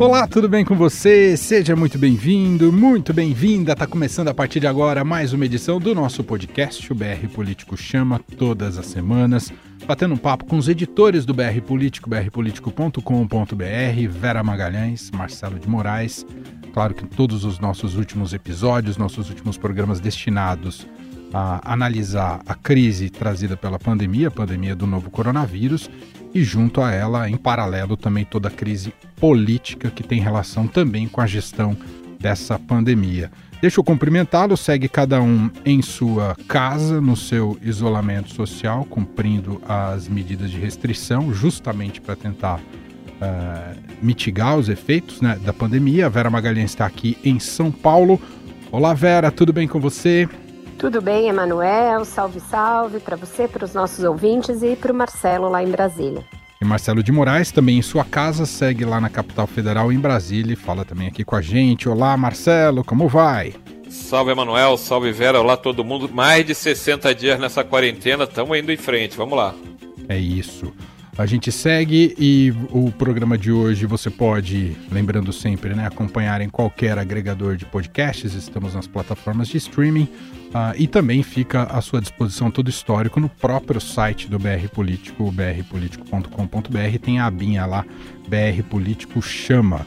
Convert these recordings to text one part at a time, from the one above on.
Olá, tudo bem com você? Seja muito bem-vindo, muito bem-vinda. Está começando a partir de agora mais uma edição do nosso podcast, o BR Político Chama, todas as semanas, batendo um papo com os editores do BR Político, brpolitico.com.br, Vera Magalhães, Marcelo de Moraes. Claro que todos os nossos últimos episódios, nossos últimos programas destinados a analisar a crise trazida pela pandemia, a pandemia do novo coronavírus, e junto a ela, em paralelo, também toda a crise política que tem relação também com a gestão dessa pandemia. Deixa eu cumprimentá-lo, segue cada um em sua casa, no seu isolamento social, cumprindo as medidas de restrição, justamente para tentar uh, mitigar os efeitos né, da pandemia. A Vera Magalhães está aqui em São Paulo. Olá, Vera, tudo bem com você? Tudo bem, Emanuel? Salve, salve para você, para os nossos ouvintes e para o Marcelo lá em Brasília. E Marcelo de Moraes, também em sua casa, segue lá na capital federal, em Brasília, e fala também aqui com a gente. Olá, Marcelo, como vai? Salve, Emanuel, salve, Vera, olá todo mundo. Mais de 60 dias nessa quarentena, estamos indo em frente, vamos lá. É isso. A gente segue e o programa de hoje você pode, lembrando sempre, né, acompanhar em qualquer agregador de podcasts, estamos nas plataformas de streaming uh, e também fica à sua disposição todo histórico no próprio site do BR Político, brpolitico.com.br, tem a abinha lá, BR Político Chama.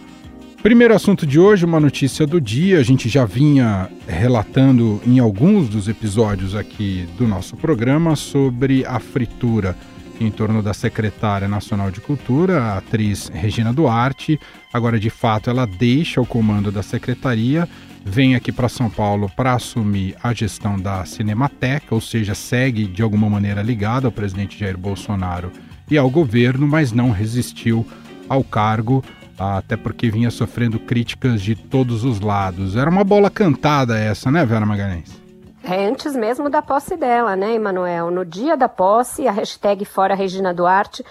Primeiro assunto de hoje, uma notícia do dia. A gente já vinha relatando em alguns dos episódios aqui do nosso programa sobre a fritura em torno da secretária nacional de cultura, a atriz Regina Duarte. Agora, de fato, ela deixa o comando da secretaria, vem aqui para São Paulo para assumir a gestão da Cinemateca, ou seja, segue de alguma maneira ligada ao presidente Jair Bolsonaro e ao governo, mas não resistiu ao cargo, até porque vinha sofrendo críticas de todos os lados. Era uma bola cantada essa, né, Vera Magalhães? É antes mesmo da posse dela, né, Emanuel? No dia da posse, a hashtag Fora Regina Duarte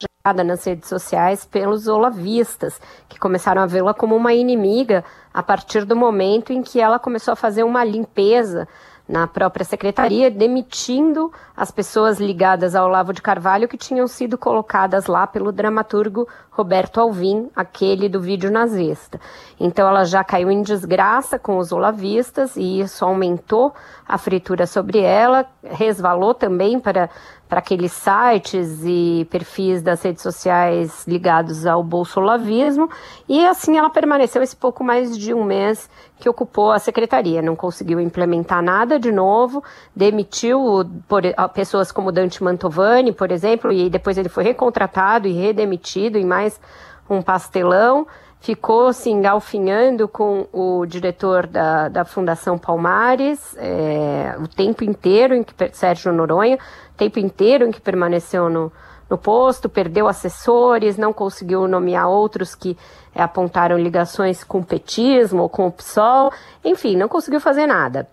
jogada nas redes sociais pelos olavistas, que começaram a vê-la como uma inimiga a partir do momento em que ela começou a fazer uma limpeza na própria secretaria, demitindo as pessoas ligadas ao Lavo de Carvalho que tinham sido colocadas lá pelo dramaturgo Roberto Alvim, aquele do vídeo nazista. Então ela já caiu em desgraça com os olavistas e isso aumentou a fritura sobre ela, resvalou também para para aqueles sites e perfis das redes sociais ligados ao bolsolavismo, e assim ela permaneceu esse pouco mais de um mês que ocupou a secretaria. Não conseguiu implementar nada de novo, demitiu por, pessoas como Dante Mantovani, por exemplo, e depois ele foi recontratado e redemitido em mais um pastelão ficou se engalfinhando com o diretor da, da Fundação Palmares é, o tempo inteiro em que Sérgio Noronha, o tempo inteiro em que permaneceu no, no posto, perdeu assessores, não conseguiu nomear outros que é, apontaram ligações com o petismo ou com o PSOL, enfim, não conseguiu fazer nada.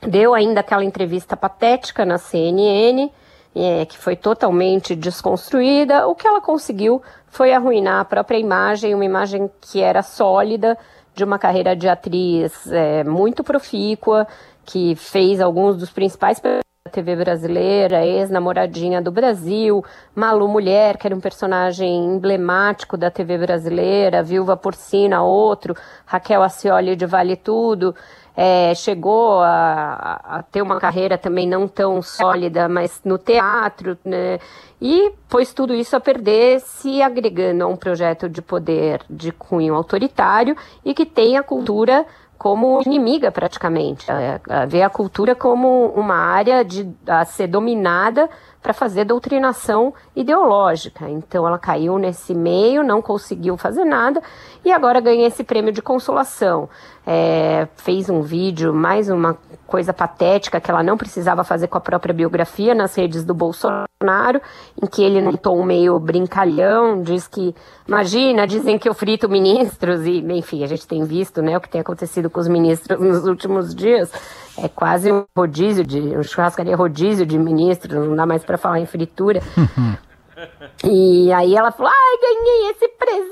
Deu ainda aquela entrevista patética na CNN, é, que foi totalmente desconstruída. O que ela conseguiu foi arruinar a própria imagem, uma imagem que era sólida, de uma carreira de atriz é, muito profícua, que fez alguns dos principais da TV brasileira, ex-namoradinha do Brasil, Malu Mulher, que era um personagem emblemático da TV brasileira, Viúva Porcina, outro, Raquel Acioli de Vale Tudo é, chegou a, a, ter uma carreira também não tão sólida, mas no teatro, né? E pôs tudo isso a perder, se agregando a um projeto de poder de cunho autoritário e que tem a cultura como inimiga praticamente, a, a ver a cultura como uma área de, a ser dominada para fazer doutrinação ideológica. Então ela caiu nesse meio, não conseguiu fazer nada e agora ganha esse prêmio de consolação. É, fez um vídeo, mais uma coisa patética que ela não precisava fazer com a própria biografia nas redes do Bolsonaro, em que ele notou um meio brincalhão, diz que, imagina, dizem que eu frito ministros, e enfim, a gente tem visto né, o que tem acontecido com os ministros nos últimos dias. É quase um rodízio de. um churrascaria rodízio de ministros, não dá mais para falar em fritura. E aí ela falou: ai, ganhei esse presente!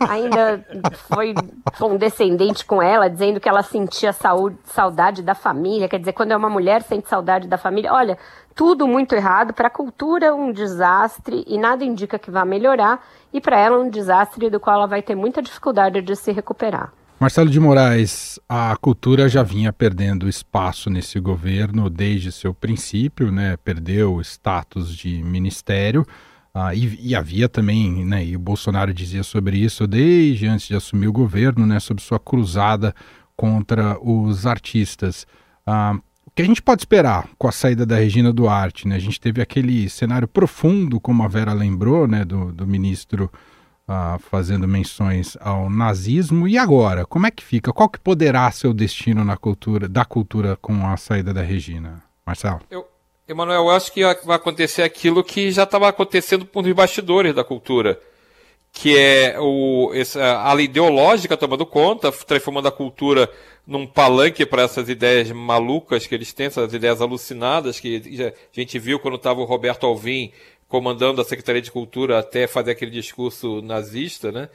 ainda foi condescendente com ela, dizendo que ela sentia saúde, saudade da família. Quer dizer, quando é uma mulher sente saudade da família, olha, tudo muito errado. Para a cultura, um desastre e nada indica que vá melhorar. E para ela, um desastre do qual ela vai ter muita dificuldade de se recuperar. Marcelo de Moraes, a cultura já vinha perdendo espaço nesse governo desde seu princípio, né? Perdeu o status de ministério. Ah, e, e, havia também, né, e o Bolsonaro dizia sobre isso desde antes de assumir o governo, né, sobre sua cruzada contra os artistas. Ah, o que a gente pode esperar com a saída da Regina Duarte? Né? A gente teve aquele cenário profundo, como a Vera lembrou, né, do, do ministro ah, fazendo menções ao nazismo. E agora, como é que fica? Qual que poderá ser o destino na cultura, da cultura com a saída da Regina? Marcelo? Eu, Emanuel, eu acho que vai acontecer aquilo que já estava acontecendo por os bastidores da cultura, que é o, essa, a ideológica tomando conta, transformando a cultura num palanque para essas ideias malucas que eles têm, essas ideias alucinadas que a gente viu quando estava o Roberto Alvim comandando a Secretaria de Cultura até fazer aquele discurso nazista, né?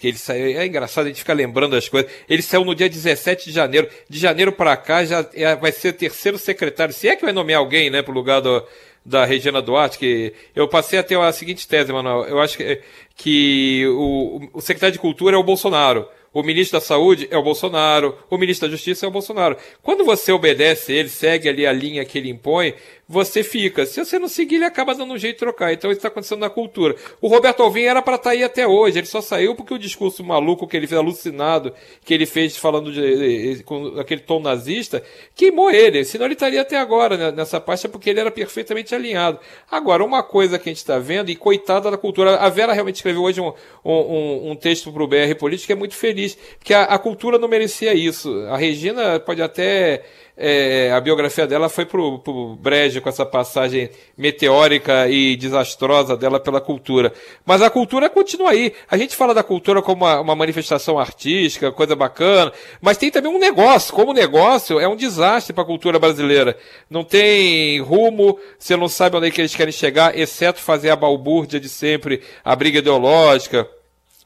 ele saiu, é engraçado, a gente fica lembrando as coisas. Ele saiu no dia 17 de janeiro. De janeiro para cá já é, vai ser terceiro secretário. Se é que vai nomear alguém, né, pro lugar do, da Regina Duarte, que eu passei a ter a seguinte tese, Manuel. Eu acho que, que o, o secretário de Cultura é o Bolsonaro. O ministro da Saúde é o Bolsonaro, o ministro da Justiça é o Bolsonaro. Quando você obedece ele, segue ali a linha que ele impõe, você fica. Se você não seguir, ele acaba dando um jeito de trocar. Então isso está acontecendo na cultura. O Roberto Alvim era para estar tá aí até hoje. Ele só saiu porque o discurso maluco que ele fez, alucinado, que ele fez falando de, com aquele tom nazista, queimou ele. Senão ele estaria até agora né, nessa parte, porque ele era perfeitamente alinhado. Agora, uma coisa que a gente está vendo, e coitada da cultura, a Vera realmente escreveu hoje um, um, um texto para o BR Político que é muito feliz, porque a, a cultura não merecia isso. A Regina pode até é, a biografia dela foi pro, pro brejo com essa passagem meteórica e desastrosa dela pela cultura. Mas a cultura continua aí. A gente fala da cultura como uma, uma manifestação artística, coisa bacana, mas tem também um negócio. Como negócio, é um desastre para a cultura brasileira. Não tem rumo, você não sabe onde é que eles querem chegar, exceto fazer a balbúrdia de sempre, a briga ideológica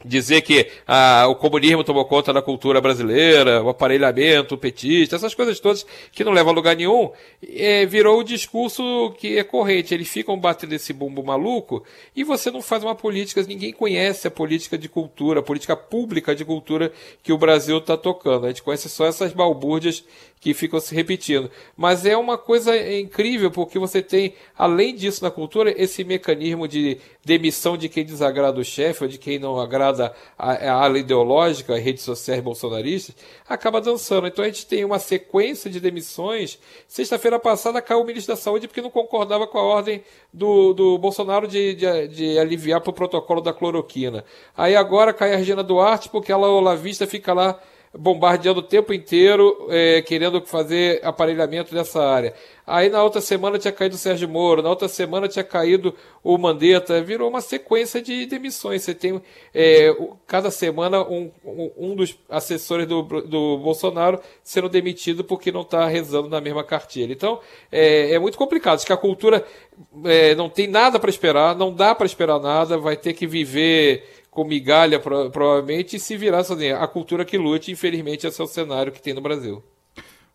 dizer que ah, o comunismo tomou conta da cultura brasileira, o aparelhamento, o petista, essas coisas todas que não levam a lugar nenhum, é, virou o discurso que é corrente. Eles ficam batendo esse bumbo maluco e você não faz uma política, ninguém conhece a política de cultura, a política pública de cultura que o Brasil está tocando. A gente conhece só essas balbúrdias que ficam se repetindo. Mas é uma coisa incrível, porque você tem, além disso na cultura, esse mecanismo de demissão de quem desagrada o chefe, ou de quem não agrada a, a ala ideológica, as redes sociais bolsonaristas, acaba dançando. Então a gente tem uma sequência de demissões. Sexta-feira passada caiu o ministro da Saúde porque não concordava com a ordem do, do Bolsonaro de, de, de aliviar para o protocolo da cloroquina. Aí agora cai a Regina Duarte porque ela, o Lavista, fica lá bombardeando o tempo inteiro, é, querendo fazer aparelhamento nessa área. Aí na outra semana tinha caído o Sérgio Moro, na outra semana tinha caído o Mandetta, virou uma sequência de demissões. Você tem é, cada semana um, um, dos assessores do, do Bolsonaro sendo demitido porque não está rezando na mesma cartilha. Então é, é muito complicado. Acho que a cultura é, não tem nada para esperar, não dá para esperar nada, vai ter que viver com migalha, provavelmente, e se virar sozinha. A cultura que lute, infelizmente, esse é o cenário que tem no Brasil.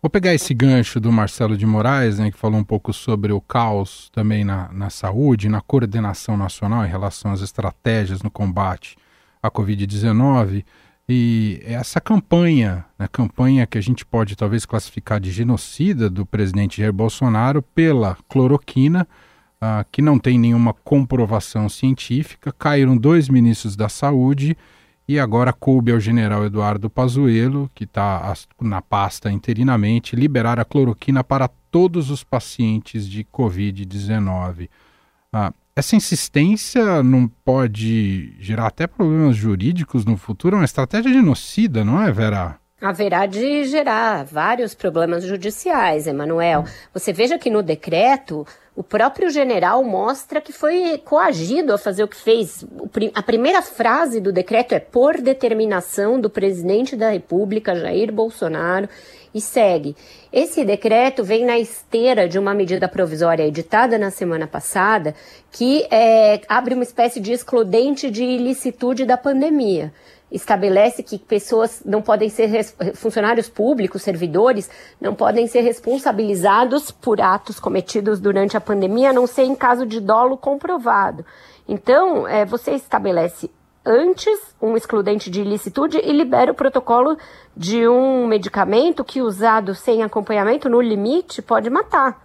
Vou pegar esse gancho do Marcelo de Moraes, né, que falou um pouco sobre o caos também na, na saúde, na coordenação nacional em relação às estratégias no combate à Covid-19. E essa campanha, a né, campanha que a gente pode talvez classificar de genocida do presidente Jair Bolsonaro pela cloroquina, uh, que não tem nenhuma comprovação científica. Caíram dois ministros da Saúde e agora coube ao general Eduardo Pazuello, que está na pasta interinamente, liberar a cloroquina para todos os pacientes de Covid-19. Uh, ah, essa insistência não pode gerar até problemas jurídicos no futuro? É uma estratégia genocida, não é, Vera? Haverá de gerar vários problemas judiciais, Emanuel. Você veja que no decreto o próprio general mostra que foi coagido a fazer o que fez. A primeira frase do decreto é por determinação do presidente da República, Jair Bolsonaro, e segue. Esse decreto vem na esteira de uma medida provisória editada na semana passada, que é, abre uma espécie de excludente de ilicitude da pandemia estabelece que pessoas não podem ser funcionários públicos, servidores, não podem ser responsabilizados por atos cometidos durante a pandemia, a não ser em caso de dolo comprovado. Então, é, você estabelece antes um excludente de ilicitude e libera o protocolo de um medicamento que, usado sem acompanhamento, no limite, pode matar.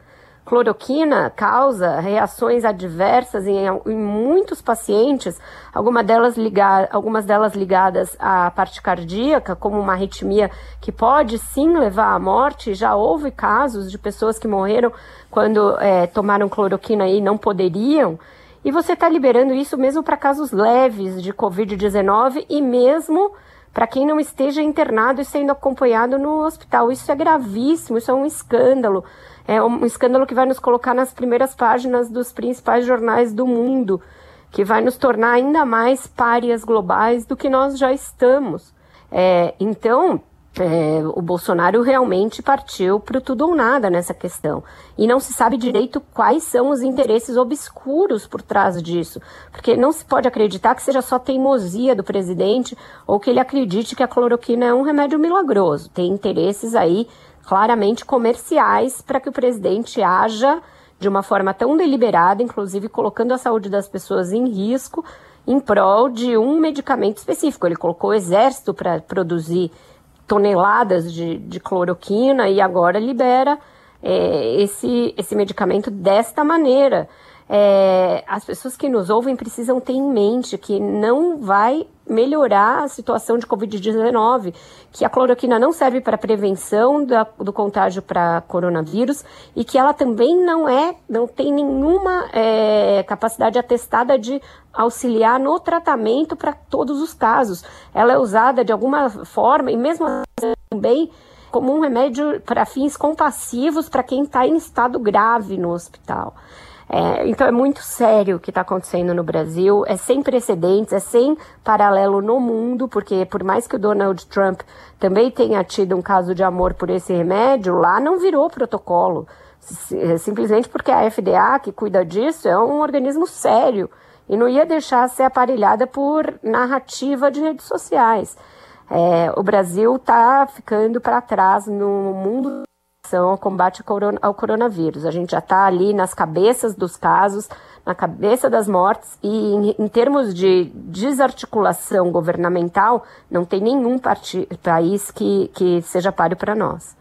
Cloroquina causa reações adversas em, em muitos pacientes, alguma delas ligar, algumas delas ligadas à parte cardíaca, como uma arritmia que pode sim levar à morte. Já houve casos de pessoas que morreram quando é, tomaram cloroquina e não poderiam. E você está liberando isso mesmo para casos leves de Covid-19 e mesmo para quem não esteja internado e sendo acompanhado no hospital. Isso é gravíssimo, isso é um escândalo. É um escândalo que vai nos colocar nas primeiras páginas dos principais jornais do mundo, que vai nos tornar ainda mais párias globais do que nós já estamos. É, então, é, o Bolsonaro realmente partiu para o tudo ou nada nessa questão. E não se sabe direito quais são os interesses obscuros por trás disso. Porque não se pode acreditar que seja só teimosia do presidente ou que ele acredite que a cloroquina é um remédio milagroso. Tem interesses aí claramente comerciais para que o presidente haja de uma forma tão deliberada, inclusive colocando a saúde das pessoas em risco, em prol de um medicamento específico. Ele colocou o exército para produzir toneladas de, de cloroquina e agora libera é, esse, esse medicamento desta maneira. É, as pessoas que nos ouvem precisam ter em mente que não vai melhorar a situação de Covid-19, que a cloroquina não serve para prevenção da, do contágio para coronavírus e que ela também não é, não tem nenhuma é, capacidade atestada de auxiliar no tratamento para todos os casos. Ela é usada de alguma forma e mesmo assim também como um remédio para fins compassivos para quem está em estado grave no hospital. É, então é muito sério o que está acontecendo no Brasil, é sem precedentes, é sem paralelo no mundo, porque por mais que o Donald Trump também tenha tido um caso de amor por esse remédio, lá não virou protocolo. É simplesmente porque a FDA, que cuida disso, é um organismo sério e não ia deixar ser aparelhada por narrativa de redes sociais. É, o Brasil está ficando para trás no mundo ao combate ao coronavírus. A gente já está ali nas cabeças dos casos, na cabeça das mortes, e em, em termos de desarticulação governamental, não tem nenhum país que, que seja páreo para nós.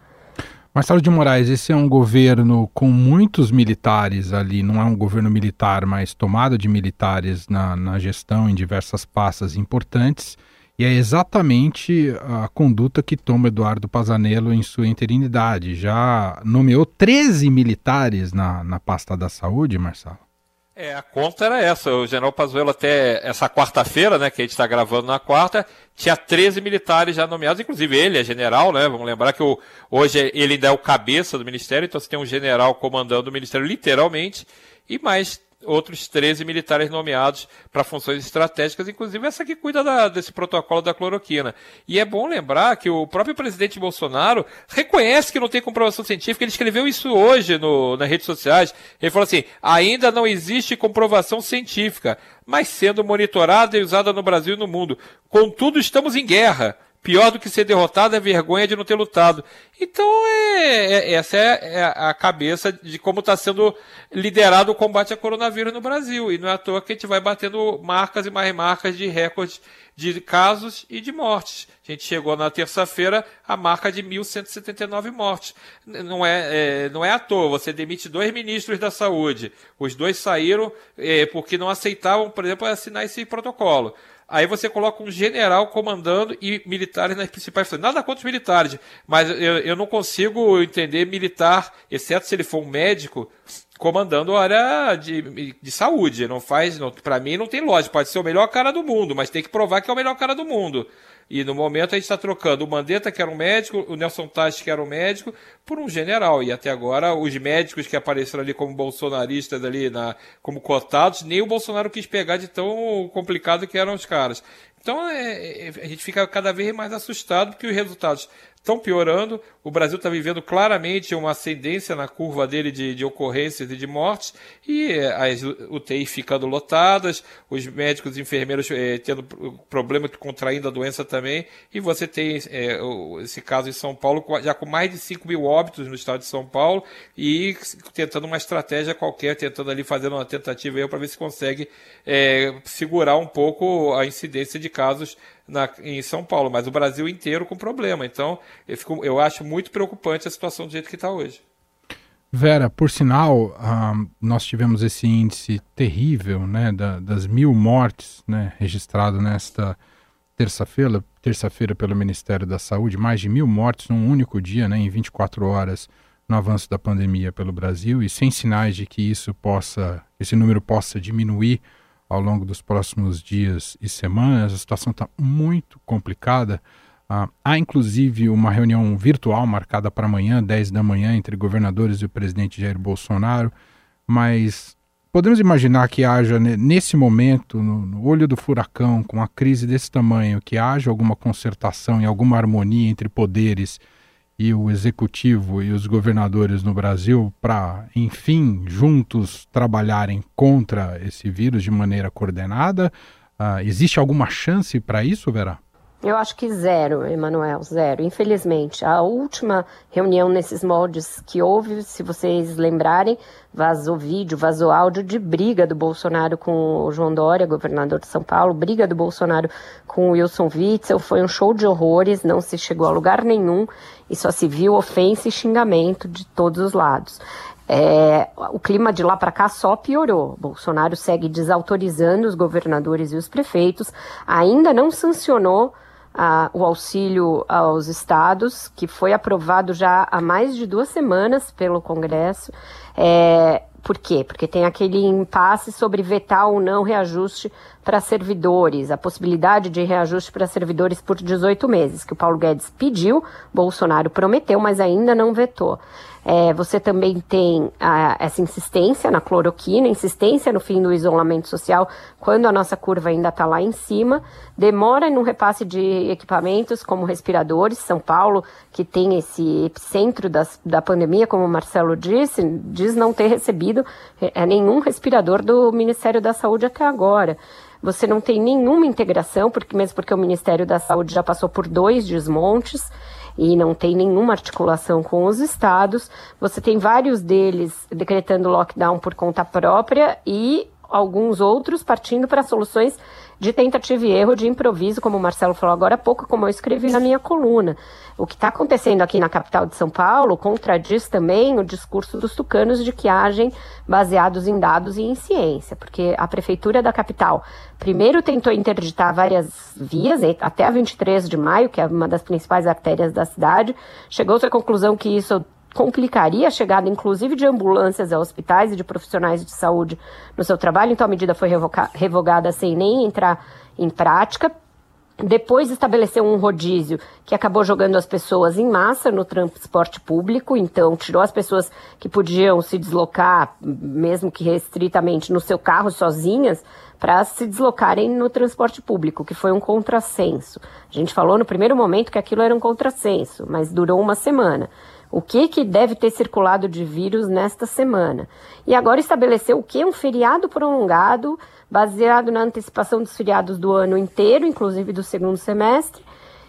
Marcelo de Moraes, esse é um governo com muitos militares ali, não é um governo militar, mas tomado de militares na, na gestão em diversas pastas importantes. E é exatamente a conduta que toma Eduardo Pazanello em sua interinidade. Já nomeou 13 militares na, na pasta da saúde, Marcelo? É, a conta era essa. O general Pazuello até essa quarta-feira, né, que a gente está gravando na quarta, tinha 13 militares já nomeados, inclusive ele é general, né? Vamos lembrar que o, hoje ele ainda é o cabeça do ministério, então você tem um general comandando o ministério literalmente, e mais outros 13 militares nomeados para funções estratégicas, inclusive essa que cuida da, desse protocolo da cloroquina. E é bom lembrar que o próprio presidente Bolsonaro reconhece que não tem comprovação científica, ele escreveu isso hoje no, nas redes sociais. Ele falou assim: ainda não existe comprovação científica, mas sendo monitorada e usada no Brasil e no mundo. Contudo, estamos em guerra. Pior do que ser derrotado é vergonha de não ter lutado. Então, é, é essa é, é, a cabeça de como está sendo liderado o combate ao coronavírus no Brasil. E não é à toa que a gente vai batendo marcas e mais marcas de recordes de casos e de mortes. A gente chegou na terça-feira à marca de 1.179 mortes. Não é, é, não é à toa, você demite dois ministros da saúde. Os dois saíram é, porque não aceitavam, por exemplo, assinar esse protocolo. Aí você coloca um general comandando e militares nas principais Nada contra os militares, mas eu, eu não consigo entender militar, exceto se ele for um médico, comandando a área de, de saúde. Não faz, para mim não tem lógica. Pode ser o melhor cara do mundo, mas tem que provar que é o melhor cara do mundo. E no momento a gente está trocando o Mandetta, que era um médico, o Nelson Tais, que era um médico, por um general. E até agora, os médicos que apareceram ali como bolsonaristas, ali na, como cotados, nem o Bolsonaro quis pegar de tão complicado que eram os caras. Então é, é, a gente fica cada vez mais assustado porque os resultados estão piorando. O Brasil está vivendo claramente uma ascendência na curva dele de, de ocorrências e de mortes, e eh, as UTIs ficando lotadas, os médicos e enfermeiros eh, tendo problema contraindo a doença também, e você tem eh, esse caso em São Paulo já com mais de 5 mil óbitos no estado de São Paulo, e tentando uma estratégia qualquer, tentando ali fazer uma tentativa para ver se consegue segurar um pouco a incidência de casos na, em São Paulo, mas o Brasil inteiro com problema. Então, eu, fico, eu acho muito preocupante a situação do jeito que está hoje. Vera, por sinal, uh, nós tivemos esse índice terrível né, da, das mil mortes né, registrado nesta terça-feira, terça-feira pelo Ministério da Saúde, mais de mil mortes num único dia, né, em 24 horas, no avanço da pandemia pelo Brasil, e sem sinais de que isso possa, esse número possa diminuir ao longo dos próximos dias e semanas. A situação está muito complicada. Ah, há inclusive uma reunião virtual marcada para amanhã, 10 da manhã, entre governadores e o presidente Jair Bolsonaro, mas podemos imaginar que haja, nesse momento, no, no olho do furacão, com uma crise desse tamanho, que haja alguma concertação e alguma harmonia entre poderes e o executivo e os governadores no Brasil para, enfim, juntos trabalharem contra esse vírus de maneira coordenada? Uh, existe alguma chance para isso, Vera? Eu acho que zero, Emanuel, zero. Infelizmente, a última reunião nesses moldes que houve, se vocês lembrarem, vazou vídeo, vazou áudio de briga do Bolsonaro com o João Dória, governador de São Paulo, briga do Bolsonaro com o Wilson Witzel, foi um show de horrores, não se chegou a lugar nenhum e só se viu ofensa e xingamento de todos os lados. É, o clima de lá para cá só piorou. Bolsonaro segue desautorizando os governadores e os prefeitos, ainda não sancionou ah, o auxílio aos estados, que foi aprovado já há mais de duas semanas pelo Congresso. É, por quê? Porque tem aquele impasse sobre vetar ou não reajuste para servidores, a possibilidade de reajuste para servidores por 18 meses, que o Paulo Guedes pediu, Bolsonaro prometeu, mas ainda não vetou. É, você também tem a, essa insistência na cloroquina, insistência no fim do isolamento social, quando a nossa curva ainda está lá em cima, demora no repasse de equipamentos como respiradores. São Paulo, que tem esse epicentro das, da pandemia, como o Marcelo disse, diz não ter recebido é, nenhum respirador do Ministério da Saúde até agora você não tem nenhuma integração, porque mesmo porque o Ministério da Saúde já passou por dois desmontes, e não tem nenhuma articulação com os estados. Você tem vários deles decretando lockdown por conta própria e alguns outros partindo para soluções de tentativa e erro, de improviso, como o Marcelo falou agora há pouco, como eu escrevi na minha coluna. O que está acontecendo aqui na capital de São Paulo contradiz também o discurso dos tucanos de que agem baseados em dados e em ciência, porque a prefeitura da capital primeiro tentou interditar várias vias, até a 23 de maio, que é uma das principais artérias da cidade, chegou-se à conclusão que isso complicaria a chegada, inclusive, de ambulâncias a hospitais e de profissionais de saúde no seu trabalho. Então, a medida foi revogada sem nem entrar em prática. Depois estabeleceu um rodízio que acabou jogando as pessoas em massa no transporte público, então tirou as pessoas que podiam se deslocar, mesmo que restritamente, no seu carro sozinhas, para se deslocarem no transporte público, que foi um contrassenso. A gente falou no primeiro momento que aquilo era um contrassenso, mas durou uma semana o que, que deve ter circulado de vírus nesta semana. E agora estabeleceu o que? Um feriado prolongado, baseado na antecipação dos feriados do ano inteiro, inclusive do segundo semestre,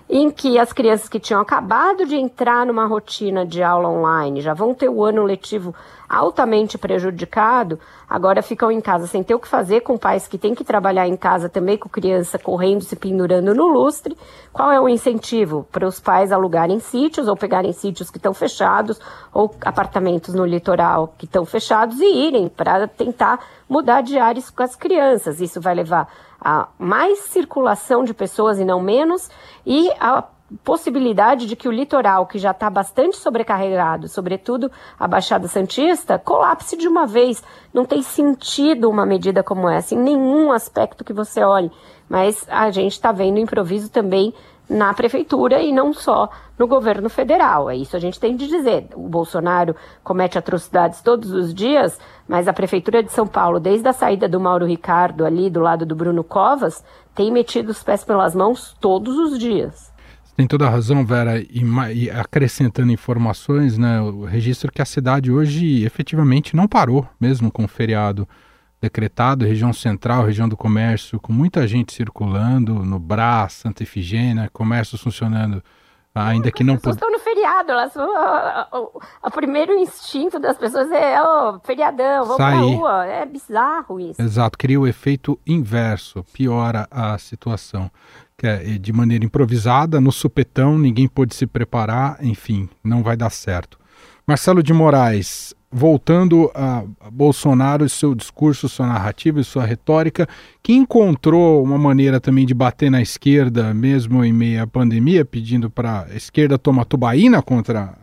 em que as crianças que tinham acabado de entrar numa rotina de aula online já vão ter o ano letivo altamente prejudicado, agora ficam em casa sem ter o que fazer, com pais que têm que trabalhar em casa também, com criança correndo, se pendurando no lustre. Qual é o incentivo? Para os pais alugarem sítios ou pegarem sítios que estão fechados ou apartamentos no litoral que estão fechados e irem para tentar mudar de ares com as crianças. Isso vai levar a mais circulação de pessoas e não menos, e a possibilidade de que o litoral, que já está bastante sobrecarregado, sobretudo a Baixada Santista, colapse de uma vez. Não tem sentido uma medida como essa, em nenhum aspecto que você olhe. Mas a gente está vendo improviso também na prefeitura e não só no governo federal. É isso a gente tem de dizer. O Bolsonaro comete atrocidades todos os dias, mas a prefeitura de São Paulo, desde a saída do Mauro Ricardo ali do lado do Bruno Covas, tem metido os pés pelas mãos todos os dias. Tem toda a razão, Vera, e, e acrescentando informações, né, o registro que a cidade hoje efetivamente não parou, mesmo com o feriado decretado, região central, região do comércio, com muita gente circulando, no Brás, Santa Efigênia, comércios funcionando, ainda que não... As pessoas estão no feriado, elas, o, o, primeiro instinto das pessoas é o feriadão, vamos Sair. pra rua, é bizarro isso. Exato, cria o efeito inverso, piora a situação. Que é de maneira improvisada, no supetão, ninguém pôde se preparar, enfim, não vai dar certo. Marcelo de Moraes, voltando a Bolsonaro, seu discurso, sua narrativa e sua retórica, que encontrou uma maneira também de bater na esquerda, mesmo em meio à pandemia, pedindo para a esquerda tomar tubaína contra.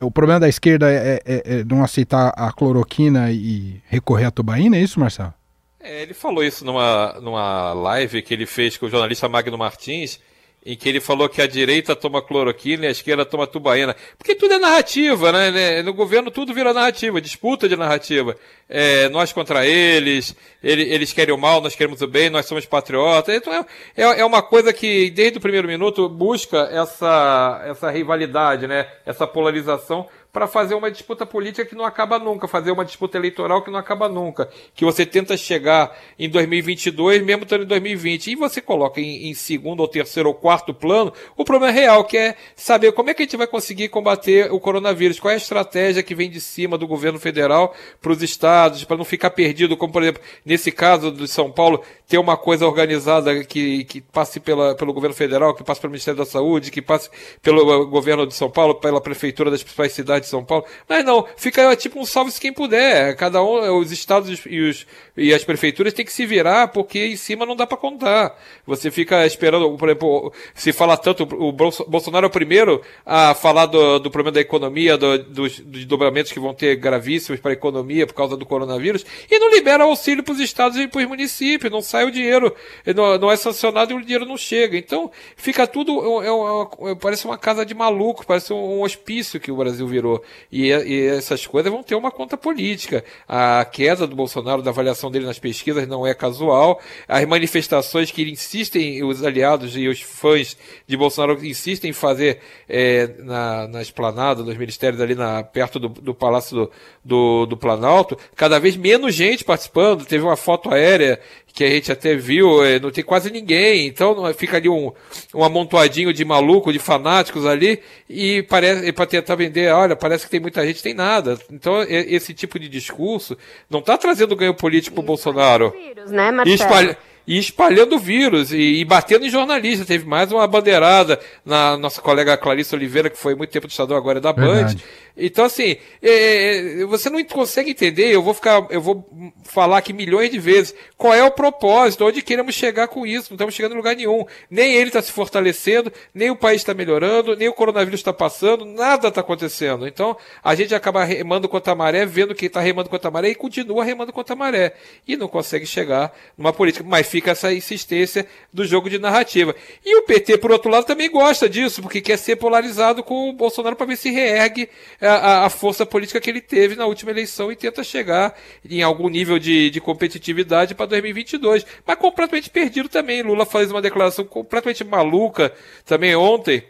O problema da esquerda é, é, é, não aceitar a cloroquina e recorrer à tubaína, é isso, Marcelo? É, ele falou isso numa, numa live que ele fez com o jornalista Magno Martins em que ele falou que a direita toma cloroquina e a esquerda toma tubaína. Porque tudo é narrativa, né? né? No governo tudo vira narrativa, disputa de narrativa. É, nós contra eles, ele, eles querem o mal, nós queremos o bem, nós somos patriotas. Então é, é, é uma coisa que, desde o primeiro minuto, busca essa, essa rivalidade, né? Essa polarização para fazer uma disputa política que não acaba nunca, fazer uma disputa eleitoral que não acaba nunca, que você tenta chegar em 2022 mesmo estando em 2020 e você coloca em, em, segundo ou terceiro ou quarto plano o problema real que é saber como é que a gente vai conseguir combater o coronavírus, qual é a estratégia que vem de cima do governo federal para os estados, para não ficar perdido, como por exemplo nesse caso de São Paulo ter uma coisa organizada que, que passe pela, pelo governo federal, que passe pelo Ministério da Saúde, que passe pelo governo de São Paulo, pela prefeitura das principais cidades de São Paulo. Mas não, fica tipo um salve-se quem puder. Cada um, os estados e, os, e as prefeituras têm que se virar, porque em cima não dá para contar. Você fica esperando, por exemplo, se fala tanto, o Bolsonaro é o primeiro a falar do, do problema da economia, do, dos, dos dobramentos que vão ter gravíssimos para a economia por causa do coronavírus, e não libera auxílio para os estados e para os municípios, não sai o dinheiro, não, não, é sancionado e o dinheiro não chega. Então, fica tudo, é, é, é, parece uma casa de maluco, parece um, um hospício que o Brasil virou. E, e, essas coisas vão ter uma conta política. A queda do Bolsonaro, da avaliação dele nas pesquisas, não é casual. As manifestações que insistem, os aliados e os fãs de Bolsonaro insistem em fazer é, na, na esplanada dos ministérios ali na, perto do, do Palácio do, do, do Planalto, cada vez menos gente participando. Teve uma foto aérea que a gente até viu, é, não tem quase ninguém, então fica ali um, um amontoadinho de maluco, de fanáticos ali, e parece para tentar vender, olha, parece que tem muita gente, tem nada. Então esse tipo de discurso não está trazendo ganho político para o Bolsonaro. Vírus, né, Marcelo? e espalhando vírus e, e, batendo em jornalistas. Teve mais uma bandeirada na nossa colega Clarice Oliveira, que foi muito tempo do Estadão, agora é da Band. Então, assim, é, é, você não consegue entender, eu vou ficar, eu vou falar aqui milhões de vezes, qual é o propósito, onde queremos chegar com isso, não estamos chegando em lugar nenhum. Nem ele está se fortalecendo, nem o país está melhorando, nem o coronavírus está passando, nada está acontecendo. Então, a gente acaba remando contra a maré, vendo que está remando contra a maré e continua remando contra a maré. E não consegue chegar numa política. Mas fica essa insistência do jogo de narrativa. E o PT, por outro lado, também gosta disso, porque quer ser polarizado com o Bolsonaro para ver se reergue a, a, força política que ele teve na última eleição e tenta chegar em algum nível de, de competitividade para 2022. Mas completamente perdido também. Lula faz uma declaração completamente maluca também ontem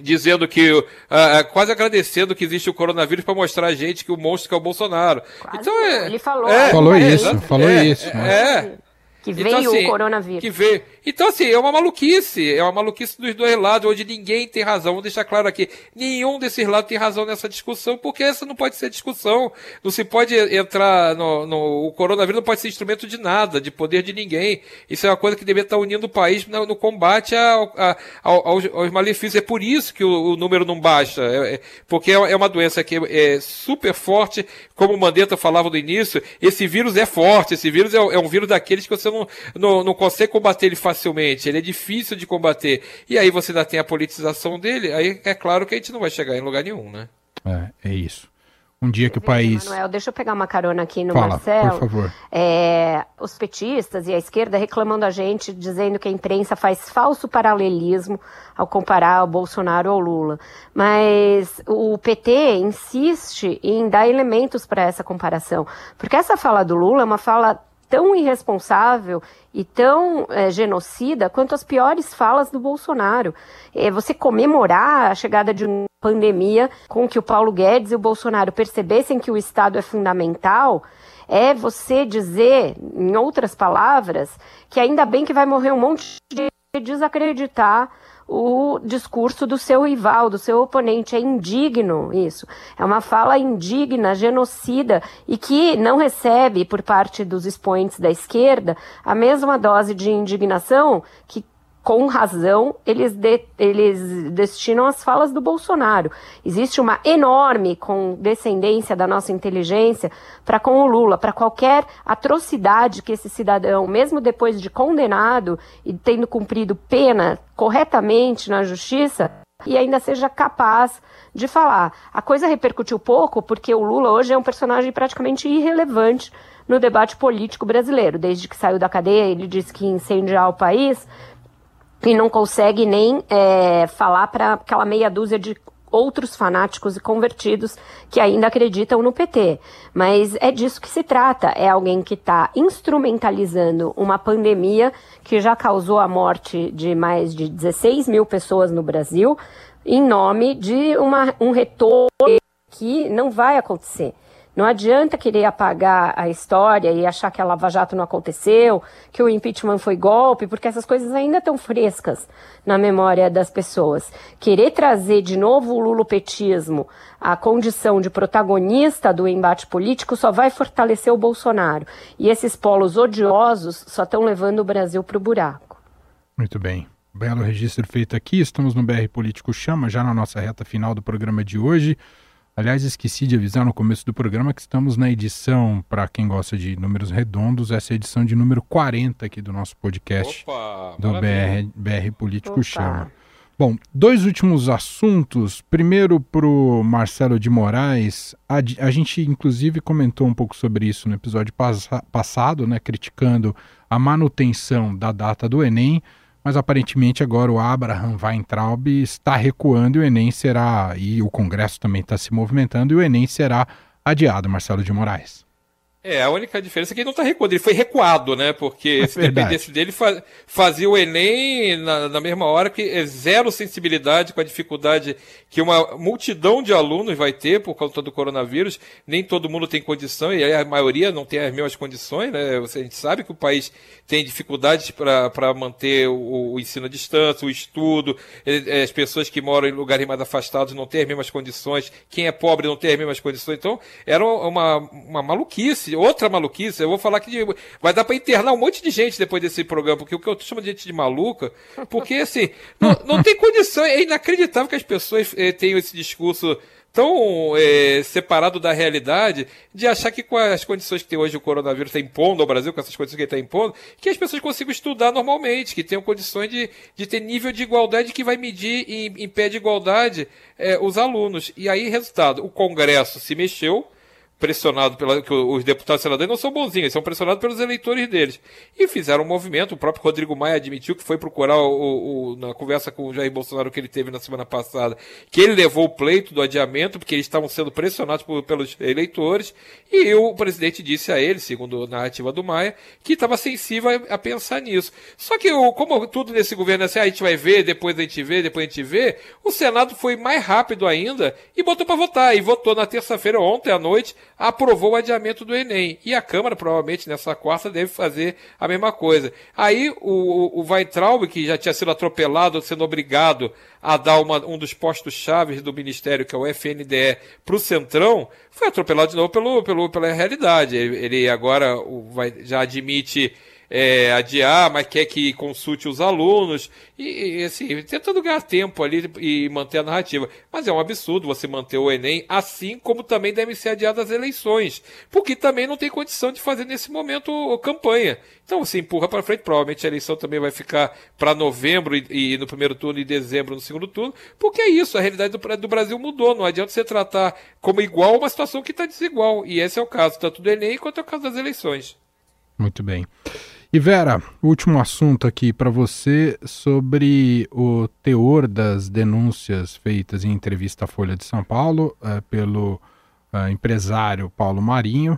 dizendo que uh, quase agradecendo que existe o coronavírus para mostrar a gente que o monstro que é o Bolsonaro. Quase então é, ele falou, é, falou é, isso, falou é, isso. É, que então, veio assim, o coronavírus. Que veio. Então, assim, é uma maluquice. É uma maluquice dos dois lados, onde ninguém tem razão. Vou deixar claro aqui. Nenhum desses lados tem razão nessa discussão, porque essa não pode ser discussão. Não se pode entrar no, no O coronavírus não pode ser instrumento de nada, de poder de ninguém. Isso é uma coisa que deveria estar unindo o país no, no combate a, a, aos, aos, malefícios. É por isso que o, o número não baixa. É, é, porque é, é uma doença que é, é super forte. Como o Mandetta falava no início, esse vírus é forte. Esse vírus é, é um vírus daqueles que você não, não, não consegue combater ele facilmente, ele é difícil de combater. E aí você ainda tem a politização dele, aí é claro que a gente não vai chegar em lugar nenhum, né? É, é isso um dia que o país. Manuel, deixa eu pegar uma carona aqui no Fala, Marcelo. Por favor. É, os petistas e a esquerda reclamando a gente, dizendo que a imprensa faz falso paralelismo ao comparar o Bolsonaro ao Lula. Mas o PT insiste em dar elementos para essa comparação. Porque essa fala do Lula é uma fala tão irresponsável e tão é, genocida quanto as piores falas do Bolsonaro. É, você comemorar a chegada de uma pandemia com que o Paulo Guedes e o Bolsonaro percebessem que o Estado é fundamental é você dizer, em outras palavras, que ainda bem que vai morrer um monte de desacreditar o discurso do seu rival, do seu oponente. É indigno isso. É uma fala indigna, genocida e que não recebe por parte dos expoentes da esquerda a mesma dose de indignação que com razão, eles, de, eles destinam as falas do Bolsonaro. Existe uma enorme condescendência da nossa inteligência para com o Lula, para qualquer atrocidade que esse cidadão, mesmo depois de condenado e tendo cumprido pena corretamente na justiça, e ainda seja capaz de falar. A coisa repercutiu pouco porque o Lula hoje é um personagem praticamente irrelevante no debate político brasileiro. Desde que saiu da cadeia, ele disse que ia incendiar o país e não consegue nem é, falar para aquela meia dúzia de outros fanáticos e convertidos que ainda acreditam no PT. Mas é disso que se trata. É alguém que está instrumentalizando uma pandemia que já causou a morte de mais de 16 mil pessoas no Brasil, em nome de uma, um retorno que não vai acontecer. Não adianta querer apagar a história e achar que a Lava Jato não aconteceu, que o impeachment foi golpe, porque essas coisas ainda estão frescas na memória das pessoas. Querer trazer de novo o lulopetismo à condição de protagonista do embate político só vai fortalecer o Bolsonaro. E esses polos odiosos só estão levando o Brasil para o buraco. Muito bem. Belo registro feito aqui. Estamos no BR Político Chama, já na nossa reta final do programa de hoje. Aliás, esqueci de avisar no começo do programa que estamos na edição, para quem gosta de números redondos, essa é a edição de número 40 aqui do nosso podcast Opa, do BR, BR Político Opa. Chama. Bom, dois últimos assuntos. Primeiro para o Marcelo de Moraes. A, a, gente, inclusive, comentou um pouco sobre isso no episódio passa, passado, né, criticando a manutenção da data do Enem mas aparentemente agora o Abraham Weintraub está recuando e o Enem será, e o Congresso também está se movimentando, e o Enem será adiado, Marcelo de Moraes. É, a única diferença é que ele não está recuando, ele foi recuado, né? Porque É se dependesse dele, fa fazia o Enem na, na, mesma hora, que é zero sensibilidade com a dificuldade que uma multidão de alunos vai ter por conta do coronavírus. Nem todo mundo tem condição, e a maioria não tem as mesmas condições, né? A gente sabe que o país tem dificuldades para manter o, o, ensino à distância, o estudo, as pessoas que moram em lugares mais afastados não têm as mesmas condições, quem é pobre não tem as mesmas condições. Então, era uma, uma maluquice outra maluquice, eu vou falar que vai dar para internar um monte de gente depois desse programa, porque o que eu chamo de gente de maluca, porque assim, não, não tem condição, é inacreditável que as pessoas eh, tenham esse discurso tão é, separado da realidade de achar que com as condições que tem hoje o coronavírus está impondo ao Brasil, com essas condições que ele está impondo, que as pessoas consigam estudar normalmente, que tenham condições de, de ter nível de igualdade que vai medir em, em pé de igualdade é, os alunos. E aí, resultado, o Congresso se mexeu, pressionado pela que os deputados e senadores não são bonzinhos, são pressionados pelos eleitores deles. E fizeram um movimento, o próprio Rodrigo Maia admitiu que foi procurar o, o, na conversa com o Jair Bolsonaro que ele teve na semana passada, que ele levou o pleito do adiamento, porque eles estavam sendo pressionados por, pelos eleitores, e o presidente disse a ele, segundo a narrativa do Maia, que estava sensível a, a, pensar nisso. Só que, como tudo nesse governo é assim, a gente vai ver, depois a gente vê, depois a gente vê, o Senado foi mais rápido ainda e botou para votar, e votou na terça-feira, ontem à noite, aprovou o adiamento do Enem. E a Câmara, provavelmente, nessa quarta, deve fazer a mesma coisa. Aí o, o Weintraub, que já tinha sido atropelado, sendo obrigado a dar uma, um dos postos chaves do Ministério, que é o FNDE, para o Centrão, foi atropelado de novo pelo, pelo, pela realidade. Ele, ele agora vai, já admite é, adiar, mas quer que consulte os alunos, e, e assim, tentando ganhar tempo ali e manter a narrativa. Mas é um absurdo você manter o Enem, assim como também devem ser adiadas as eleições, porque também não tem condição de fazer nesse momento campanha. Então você empurra para frente, provavelmente a eleição também vai ficar para novembro e, e, no primeiro turno e dezembro no segundo turno, porque é isso, a realidade do, do Brasil mudou, não adianta você tratar como igual uma situação que está desigual, e esse é o caso, tanto do Enem quanto é o caso das eleições. Muito bem. E Vera, último assunto aqui para você sobre o teor das denúncias feitas em entrevista à Folha de São Paulo uh, pelo uh, empresário Paulo Marinho,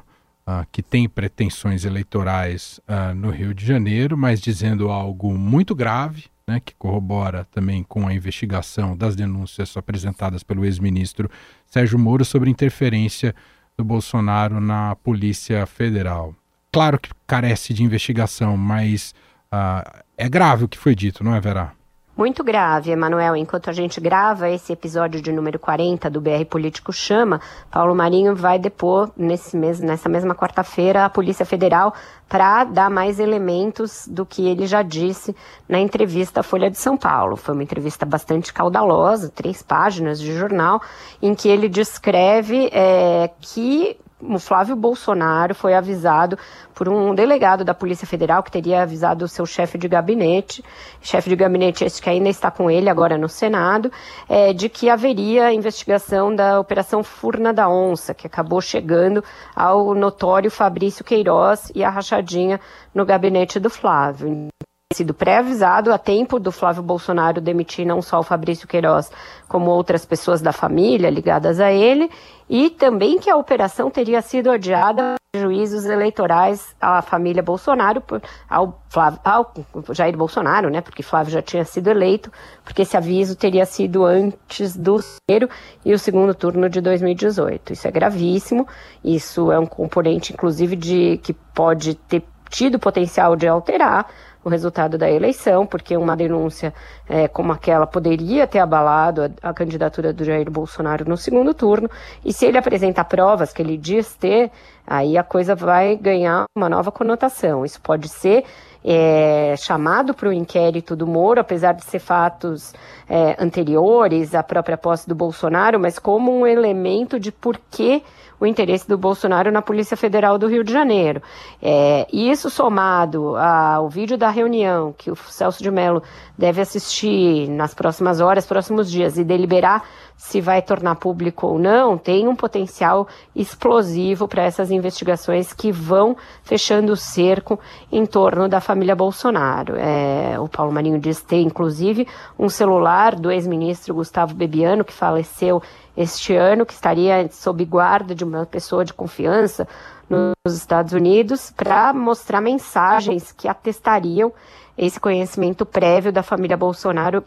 uh, que tem pretensões eleitorais no Rio de Janeiro, mas dizendo algo muito grave, né, que corrobora também com a investigação das denúncias apresentadas pelo ex-ministro Sérgio Moro sobre interferência do Bolsonaro na Polícia Federal claro que carece de investigação, mas uh, é grave o que foi dito, não é, Vera? Muito grave, Emanuel. Enquanto a gente grava esse episódio de número 40 do BR Político Chama, Paulo Marinho vai depor nesse mês, nessa mesma quarta-feira a Polícia Federal para dar mais elementos do que ele já disse na entrevista à Folha de São Paulo. Foi uma entrevista bastante caudalosa, três páginas de jornal, em que ele descreve é, que o Flávio Bolsonaro foi avisado por um delegado da Polícia Federal que teria avisado o seu chefe de gabinete, chefe de gabinete esse que ainda está com ele agora no Senado, é, de que haveria investigação da Operação Furna da Onça, que acabou chegando ao notório Fabrício Queiroz e a rachadinha no gabinete do Flávio sido pré-avisado a tempo do Flávio Bolsonaro demitir não só o Fabrício Queiroz, como outras pessoas da família ligadas a ele, e também que a operação teria sido adiada por juízos eleitorais à família Bolsonaro, ao, Flávio, ao Jair Bolsonaro, né, porque Flávio já tinha sido eleito, porque esse aviso teria sido antes do primeiro e o segundo turno de 2018. Isso é gravíssimo, isso é um componente, inclusive, de que pode ter tido potencial de alterar o resultado da eleição, porque uma denúncia é, como aquela poderia ter abalado a, a, candidatura do Jair Bolsonaro no segundo turno, e se ele apresentar provas que ele diz ter, aí a coisa vai ganhar uma nova conotação. Isso pode ser é, chamado para o inquérito do Moro, apesar de ser fatos é, anteriores à própria posse do Bolsonaro, mas como um elemento de por que o interesse do Bolsonaro na Polícia Federal do Rio de Janeiro. É, isso somado ao vídeo da reunião que o Celso de Mello deve assistir nas próximas horas, próximos dias e deliberar se vai tornar público ou não, tem um potencial explosivo para essas investigações que vão fechando o cerco em torno da família Bolsonaro. É, o Paulo Marinho diz ter, inclusive, um celular do ex-ministro Gustavo Bebiano, que faleceu este ano, que estaria sob guarda de uma pessoa de confiança nos Estados Unidos, para mostrar mensagens que atestariam esse conhecimento prévio da família Bolsonaro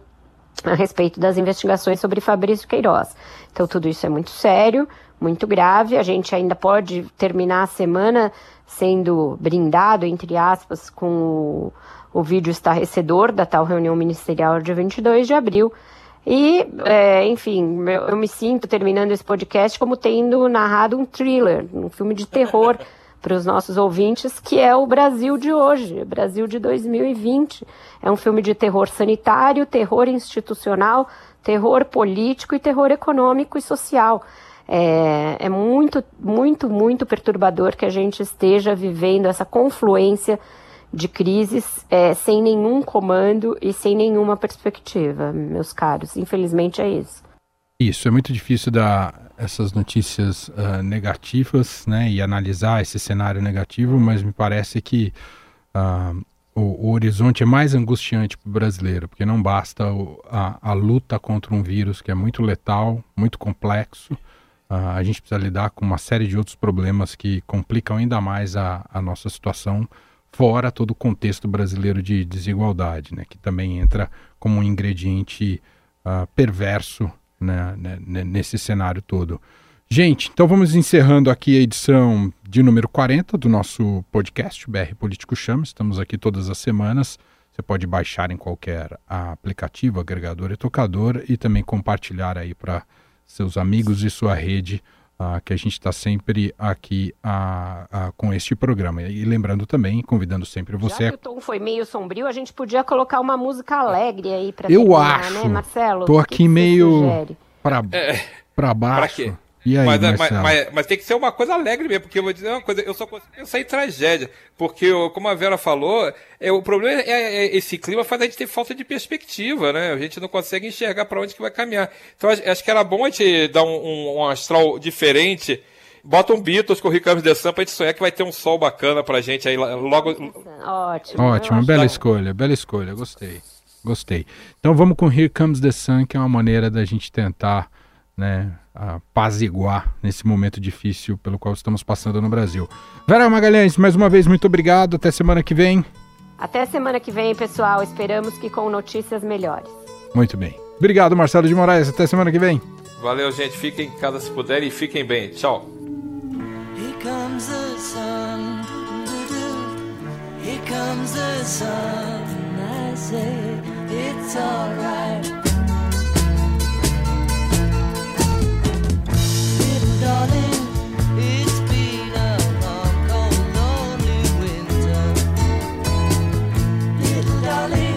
a respeito das investigações sobre Fabrício Queiroz. Então, tudo isso é muito sério, muito grave. A gente ainda pode terminar a semana sendo brindado, entre aspas, com o, o vídeo estarrecedor da tal reunião ministerial de 22 de abril. E, é, enfim, eu, eu me sinto terminando esse podcast como tendo narrado um thriller, um filme de terror. para os nossos ouvintes, que é o Brasil de hoje, Brasil de 2020. É um filme de terror sanitário, terror institucional, terror político e terror econômico e social. É, é muito, muito, muito perturbador que a gente esteja vivendo essa confluência de crises é, sem nenhum comando e sem nenhuma perspectiva, meus caros. Infelizmente é isso. Isso, é muito difícil dar essas notícias uh, negativas né, e analisar esse cenário negativo, mas me parece que uh, o, o, horizonte é mais angustiante para o brasileiro, porque não basta o, a, a, luta contra um vírus que é muito letal, muito complexo. Uh, a gente precisa lidar com uma série de outros problemas que complicam ainda mais a, a nossa situação, fora todo o contexto brasileiro de desigualdade, né, que também entra como um ingrediente perverso né, né, nesse cenário todo. Gente, então vamos encerrando aqui a edição de número 40 do nosso podcast, BR Político Chama. Estamos aqui todas as semanas. Você pode baixar em qualquer aplicativo, agregador e tocador e também compartilhar aí para seus amigos e sua rede uh, que a gente está sempre aqui uh, com este programa. E lembrando também, convidando sempre você. Já que o tom foi meio sombrio, a gente podia colocar uma música alegre aí para Eu terminar, acho. né, Marcelo? Tô aqui que meio para é, baixo. E aí, mas, mas, mas, mas, tem que ser uma coisa alegre mesmo, porque eu vou dizer uma coisa, eu só consigo pensar em tragédia. Porque, como a Vera falou, é, o problema é, é, é, esse clima faz a gente ter falta de perspectiva, né? A gente não consegue enxergar para onde que vai caminhar. Então acho que era bom a gente dar um, um, um astral diferente. Bota um Beatles com o Ricardo de Sam pra gente sonhar que vai ter um sol bacana pra gente aí logo. Ótimo. Ótimo, bela escolha, bela escolha, gostei. Gostei. Então vamos com Here Comes the Sun, que é uma maneira da gente tentar né, apaziguar nesse momento difícil pelo qual estamos passando no Brasil. Vera Magalhães, mais uma vez, muito obrigado. Até semana que vem. Até semana que vem, pessoal. Esperamos que com notícias melhores. Muito bem. Obrigado, Marcelo de Moraes. Até semana que vem. Valeu, gente. Fiquem em casa se puderem e fiquem bem. Tchau. Here comes the sun. I say it's alright. darling.